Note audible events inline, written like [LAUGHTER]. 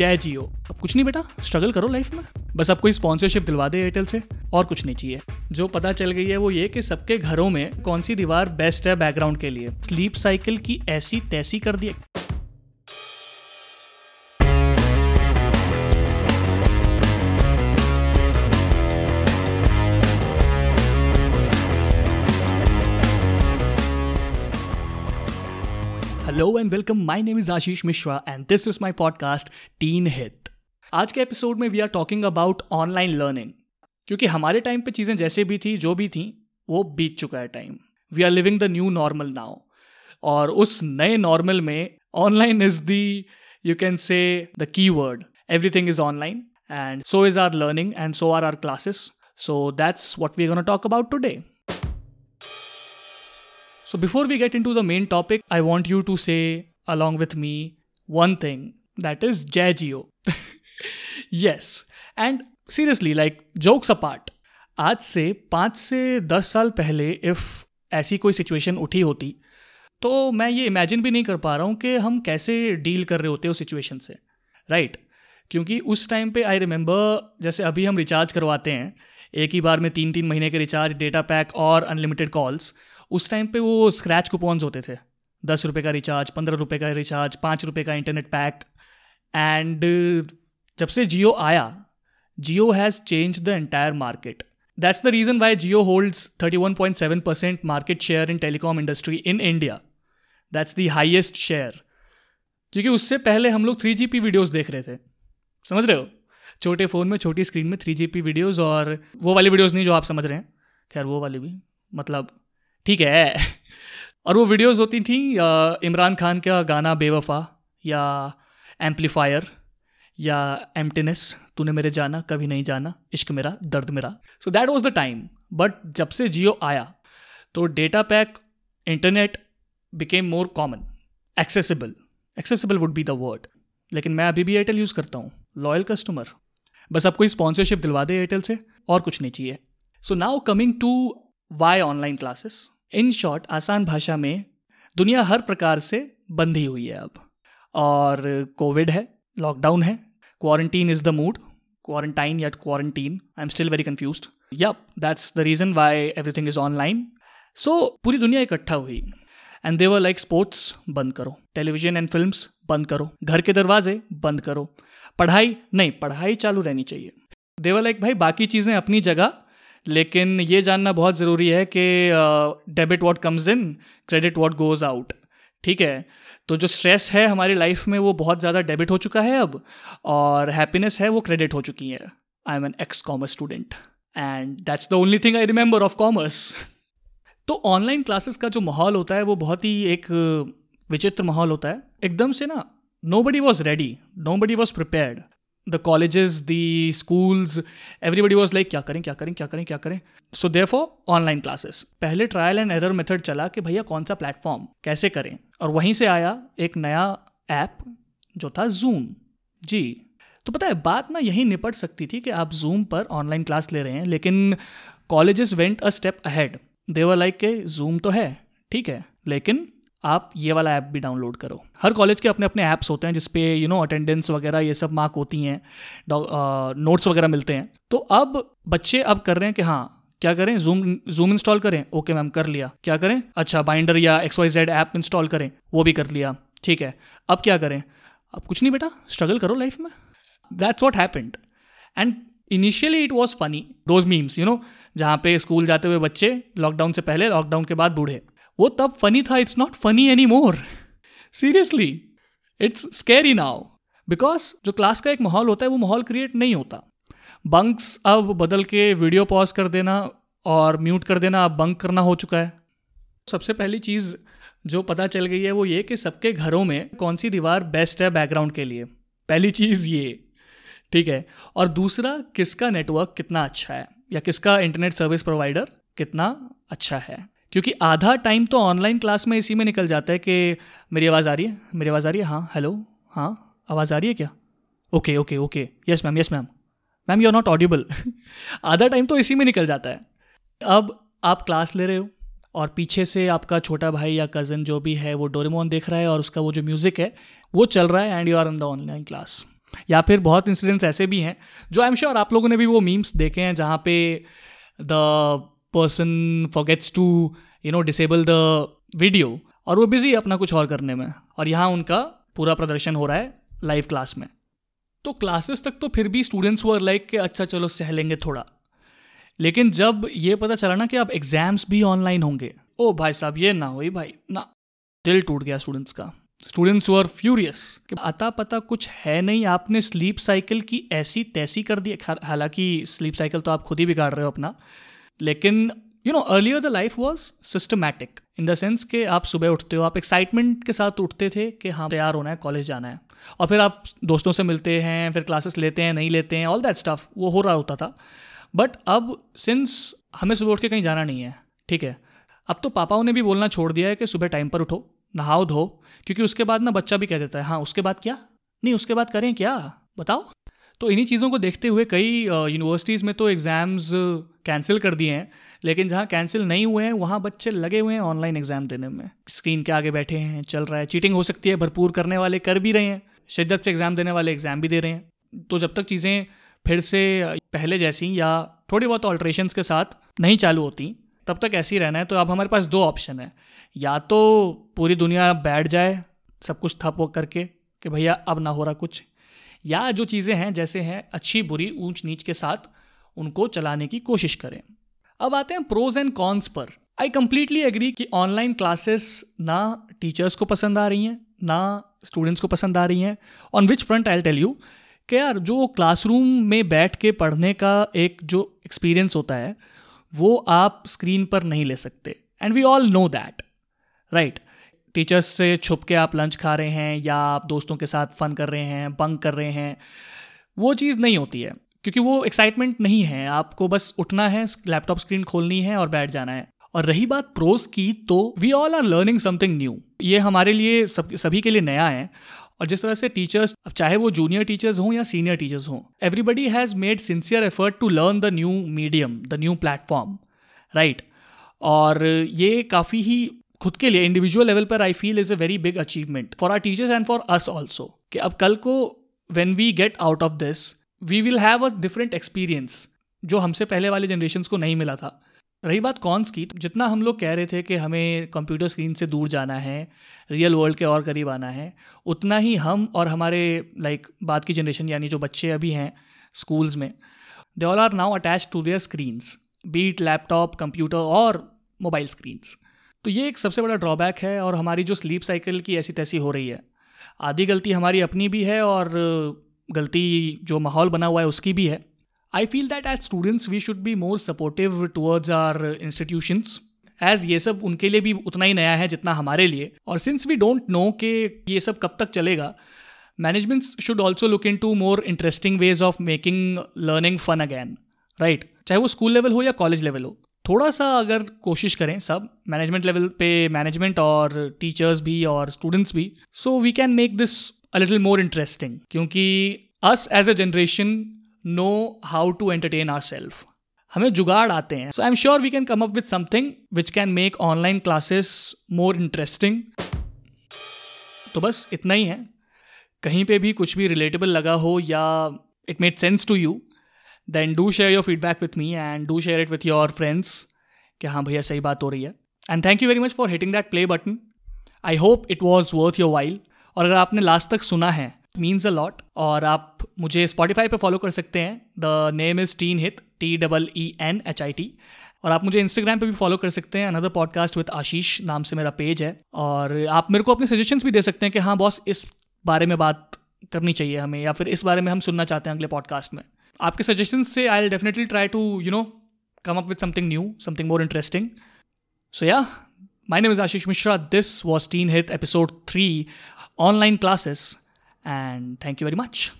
जय जियो। अब कुछ नहीं बेटा स्ट्रगल करो लाइफ में। बस आपको स्पॉन्सरशिप दिलवा दे एयरटेल से, और कुछ नहीं चाहिए। जो पता चल गई है वो ये कि सबके घरों में कौन सी दीवार बेस्ट है बैकग्राउंड के लिए। स्लीप साइकिल की ऐसी तैसी कर दी। Hello and welcome my name is Ashish Mishra and this is my podcast teen hit आज के एपिसोड में we are talking about online learning क्योंकि हमारे टाइम पे चीज़ें जैसे भी थी, जो भी थी, वो बीत चुका है time we are living the new normal now और उस नए नॉर्मल में online is the you can say the key word everything is online and so is our learning and so are our classes so that's what we gonna talk about today So, before we get into the main topic, I want you to say along with me one thing that is Jai Jio. [LAUGHS] yes. And seriously, like jokes apart, आज से पाँच से दस साल पहले if ऐसी कोई situation उठी होती तो मैं ये इमेजिन भी नहीं कर पा रहा हूँ कि हम कैसे डील कर रहे होते उस सिचुएशन से राइट right? क्योंकि उस टाइम पे आई रिमेंबर जैसे अभी हम रिचार्ज करवाते हैं एक ही बार में तीन तीन महीने के रिचार्ज डेटा पैक और अनलिमिटेड कॉल्स उस टाइम पे वो स्क्रैच कूपन्स होते थे। दस रुपये का रिचार्ज पंद्रह रुपये का रिचार्ज पाँच रुपये का इंटरनेट पैक एंड जब से जियो आया Jio has change the entire market that's the reason why Jio holds thirty one point seven percent market share in telecom industry in India that's the highest share क्योंकि उससे पहले हम लोग three G P videos देख रहे थे। समझ रहे हो? छोटे फ़ोन में, छोटी स्क्रीन में थ्री जी पी वीडियोज़ और वो वाली वीडियोज़ नहीं जो आप समझ रहे हैं। खैर, वो वाली भी मतलब ठीक है। और वो वीडियोस होती थी इमरान खान का गाना बेवफा या एम्पलीफायर या एम्प्टीनेस, तूने मेरे जाना, कभी नहीं जाना, इश्क मेरा, दर्द मेरा। So that was the time but जब से जियो आया तो data pack internet became more common accessible accessible would be the word लेकिन मैं अभी भी एयरटेल यूज़ करता हूँ। लॉयल कस्टमर बस आपको स्पॉन्सरशिप दिलवा दे एयरटेल से, और कुछ नहीं चाहिए। So now coming to why online classes in short आसान भाषा में दुनिया हर प्रकार से बंधी हुई है अब। और कोविड है लॉकडाउन है quarantine is the mood quarantine या quarantine I am still very confuse yup that's the reason why everything is online so पूरी दुनिया इकट्ठा हुई एंड देवर लाइक स्पोर्ट्स बंद करो। टेलीविज़न एंड फ़िल्म बंद करो। घर के दरवाजे, बंद करो। पढ़ाई, नहीं, पढ़ाई चालू रहनी चाहिए। देवर लाइक भाई, बाकी चीज़ें अपनी जगह लेकिन ये जानना बहुत ज़रूरी है कि debit what comes in credit what goes out ठीक है? तो जो स्ट्रेस है हमारी लाइफ में वो बहुत ज़्यादा डेबिट हो चुका है अब, और हैप्पीनेस है वो क्रेडिट हो चुकी है। I am an ex commerce student and that's the only thing I remember of commerce तो ऑनलाइन क्लासेस का जो माहौल होता है वो बहुत ही एक, विचित्र माहौल होता है। एकदम से ना nobody was ready nobody was prepared the colleges the schools everybody was like क्या करें क्या करें क्या करें क्या करें? So therefore online classes पहले ट्रायल एंड एरर मेथड चला कि भैया कौन सा प्लेटफॉर्म कैसे करें? और वहीं से आया एक नया ऐप जो था जूम जी। तो पता है, बात ना यही निपट सकती थी कि आप जूम पर ऑनलाइन क्लास ले रहे हैं, लेकिन colleges went a step ahead they were like के जूम तो है, ठीक है, लेकिन आप ये वाला ऐप भी डाउनलोड करो। हर कॉलेज के अपने अपने ऐप्स होते हैं जिसपे यू नो अटेंडेंस वगैरह ये सब मार्क होती हैं नोट्स वगैरह मिलते हैं। तो अब बच्चे अब कर रहे हैं कि हाँ क्या करें? जूम जूम इंस्टॉल करें? ओके मैम कर लिया। क्या करें? अच्छा बाइंडर या X Y Z app install करें। वो भी कर लिया। ठीक है। अब क्या करें? अब कुछ नहीं बेटा स्ट्रगल करो लाइफ में। That's what happened and initially it was funny those memes you know जहाँ पे स्कूल जाते हुए बच्चे लॉकडाउन से पहले लॉकडाउन के बाद बूढ़े। वो तब फनी था it's not funny anymore seriously it's scary now because जो क्लास का एक माहौल होता है, वो माहौल क्रिएट नहीं होता. बंक्स अब बदल के वीडियो पॉज कर देना और म्यूट कर देना, अब बंक करना हो चुका है. सबसे पहली चीज़ जो पता चल गई है, वो ये कि सबके घरों में कौन सी दीवार बेस्ट है बैकग्राउंड के लिए. पहली चीज़ ये, ठीक है? और दूसरा, किसका नेटवर्क कितना अच्छा है? या किसका इंटरनेट सर्विस प्रोवाइडर कितना अच्छा है? क्योंकि आधा टाइम तो ऑनलाइन क्लास में इसी में निकल जाता है कि मेरी आवाज़ आ रही है? मेरी आवाज़ आ रही है? हाँ हेलो हाँ आवाज़ आ रही है क्या? Okay okay okay yes ma'am yes ma'am ma'am you are not audible आधा टाइम तो इसी में निकल जाता है। अब आप क्लास ले रहे हो और पीछे से आपका छोटा भाई या कज़न जो भी है, वो डोरेमोन देख रहा है और उसका वो जो म्यूज़िक है, वो चल रहा है and you are in the online class या फिर बहुत इंसिडेंट्स ऐसे भी हैं, जो आई एम श्योर आप लोगों ने भी वो मीम्स देखे हैं जहाँ पे the person forgets to you know disable the video और वो बिज़ी है अपना कुछ और करने में। और यहाँ उनका पूरा प्रदर्शन हो रहा है लाइव क्लास में। तो क्लासेस तक तो फिर भी स्टूडेंट्स वर लाइक कि अच्छा चलो सह लेंगे थोड़ा। लेकिन जब ये पता चला ना कि अब एग्ज़ाम्स भी ऑनलाइन होंगे, ओ भाई साहब, ये ना हो भाई, ना। दिल टूट गया स्टूडेंट्स का। स्टूडेंट्स वर फ्यूरियस कि अता पता कुछ है नहीं, आपने स्लीप साइकिल की ऐसी तैसी कर दी। हालाँकि स्लीप साइकिल तो आप खुद ही बिगाड़ रहे हो अपना। लेकिन you know earlier the life was systematic in the sense कि आप सुबह उठते हो, आप एक्साइटमेंट के साथ उठते थे कि हाँ तैयार होना है कॉलेज जाना है। और फिर आप दोस्तों से मिलते हैं, फिर क्लासेस लेते हैं, नहीं लेते हैं ऑल दैट स्टफ़ वो हो रहा होता था। बट अब सिंस हमें सुबह उठ के कहीं जाना नहीं है, ठीक है, अब तो पापाओं ने भी बोलना छोड़ दिया है कि सुबह टाइम पर उठो, नहाओ, धो, क्योंकि उसके बाद ना बच्चा भी कह देता है हाँ उसके बाद क्या? नहीं, उसके बाद करें क्या? बताओ। तो इन्हीं चीज़ों को देखते हुए कई यूनिवर्सिटीज़ में तो एग्ज़ाम्स कैंसिल कर दिए हैं, लेकिन जहाँ कैंसिल नहीं हुए हैं, वहाँ बच्चे लगे हुए हैं ऑनलाइन एग्ज़ाम देने में। स्क्रीन के आगे बैठे हैं, चल रहा है चीटिंग हो सकती है, भरपूर करने वाले कर भी रहे हैं, शिद्दत से एग्ज़ाम देने वाले एग्ज़ाम भी दे रहे हैं। तो जब तक चीज़ें फिर से पहले जैसी या थोड़ी बहुत ऑल्ट्रेशन के साथ नहीं चालू होती, तब तक ऐसे ही रहना है। तो अब हमारे पास दो ऑप्शन है। या तो पूरी दुनिया बैठ जाए, सब कुछ थप करके कि भैया अब ना हो रहा कुछ या जो चीज़ें हैं, जैसे हैं अच्छी, बुरी, ऊंच, नीच के साथ, उनको चलाने की कोशिश करें। अब आते हैं प्रोज एंड कॉन्स पर। आई कंप्लीटली एग्री कि ऑनलाइन क्लासेस ना टीचर्स को पसंद आ रही हैं, ना स्टूडेंट्स को पसंद आ रही हैं। On which front I tell you कि यार, जो क्लासरूम में बैठ के पढ़ने का एक जो एक्सपीरियंस होता है, वो आप स्क्रीन पर नहीं ले सकते। And we all know that right teachers से छुप के आप लंच खा रहे हैं या आप दोस्तों के साथ फन कर रहे हैं बंक कर रहे हैं, वो चीज़ नहीं होती है, क्योंकि वो एक्साइटमेंट नहीं है। आपको बस उठना है लैपटॉप स्क्रीन खोलनी है और बैठ जाना है। और रही बात प्रोज की तो we all are learning something new ये हमारे लिए सब, सभी के लिए नया है। और जिस तरह से टीचर्स अब चाहे वो जूनियर टीचर्स हों या सीनियर टीचर्स हों everybody has made sincere effort to learn the new medium the new platform right और ये काफ़ी ही खुद के लिए इंडिविजुअल लेवल पर I feel is a very big achievement for our teachers and for us also कि अब कल को when we get out of this we will have a different experience जो हमसे पहले वाले जनरेशन को नहीं मिला था। रही बात कॉन्स की जितना हम लोग कह रहे थे कि हमें कंप्यूटर स्क्रीन से दूर जाना है रियल वर्ल्ड के और करीब आना है उतना ही हम और हमारे लाइक like, बाद की जनरेशन यानी जो बच्चे अभी हैं स्कूल्स में they all are now attach to their screens be it laptop computer और मोबाइल स्क्रीन्स तो ये एक सबसे बड़ा ड्रॉबैक है और हमारी जो स्लीप साइकिल की ऐसी तैसी हो रही है। आधी गलती हमारी अपनी भी है और गलती जो माहौल बना हुआ है उसकी भी है। I feel that at students we should be more supportive towards our institutions as ये सब उनके लिए भी उतना ही नया है जितना हमारे लिए। और सिंस वी डोंट नो कि ये सब कब तक चलेगा management should also look into more interesting ways of making learning fun again right चाहे वो स्कूल लेवल हो या कॉलेज लेवल हो। थोड़ा सा अगर कोशिश करें सब मैनेजमेंट लेवल पे मैनेजमेंट और टीचर्स भी और स्टूडेंट्स भी so we can make this a little more interesting क्योंकि us as a generation know how to entertain our self हमें जुगाड़ आते हैं। So I am sure we can come up with something which can make online classes more interesting तो बस इतना ही है। कहीं पे भी कुछ भी रिलेटेबल लगा हो या it made sense to you then do share your feedback with me and do share it with your friends कि हाँ भैया, सही बात हो रही है। And thank you very much for hitting that play button I hope it was worth your while और अगर आपने लास्ट तक सुना है मीन्स अ लॉट और आप मुझे स्पॉटीफाई पे फॉलो कर सकते हैं। The name is Teenhit T double E N H I T और आप मुझे इंस्टाग्राम पे भी फॉलो कर सकते हैं। अनदर पॉडकास्ट विद आशीष नाम से मेरा पेज है। और आप मेरे को अपने सजेशंस भी दे सकते हैं कि हाँ बॉस इस बारे में बात करनी चाहिए हमें या फिर इस बारे में हम सुनना चाहते हैं अगले पॉडकास्ट में। आपके सजेशन से I'll definitely try to you know come up with something new something more interesting so yeah my name is Ashish Mishra this was Teenhit episode three online classes and thank you very much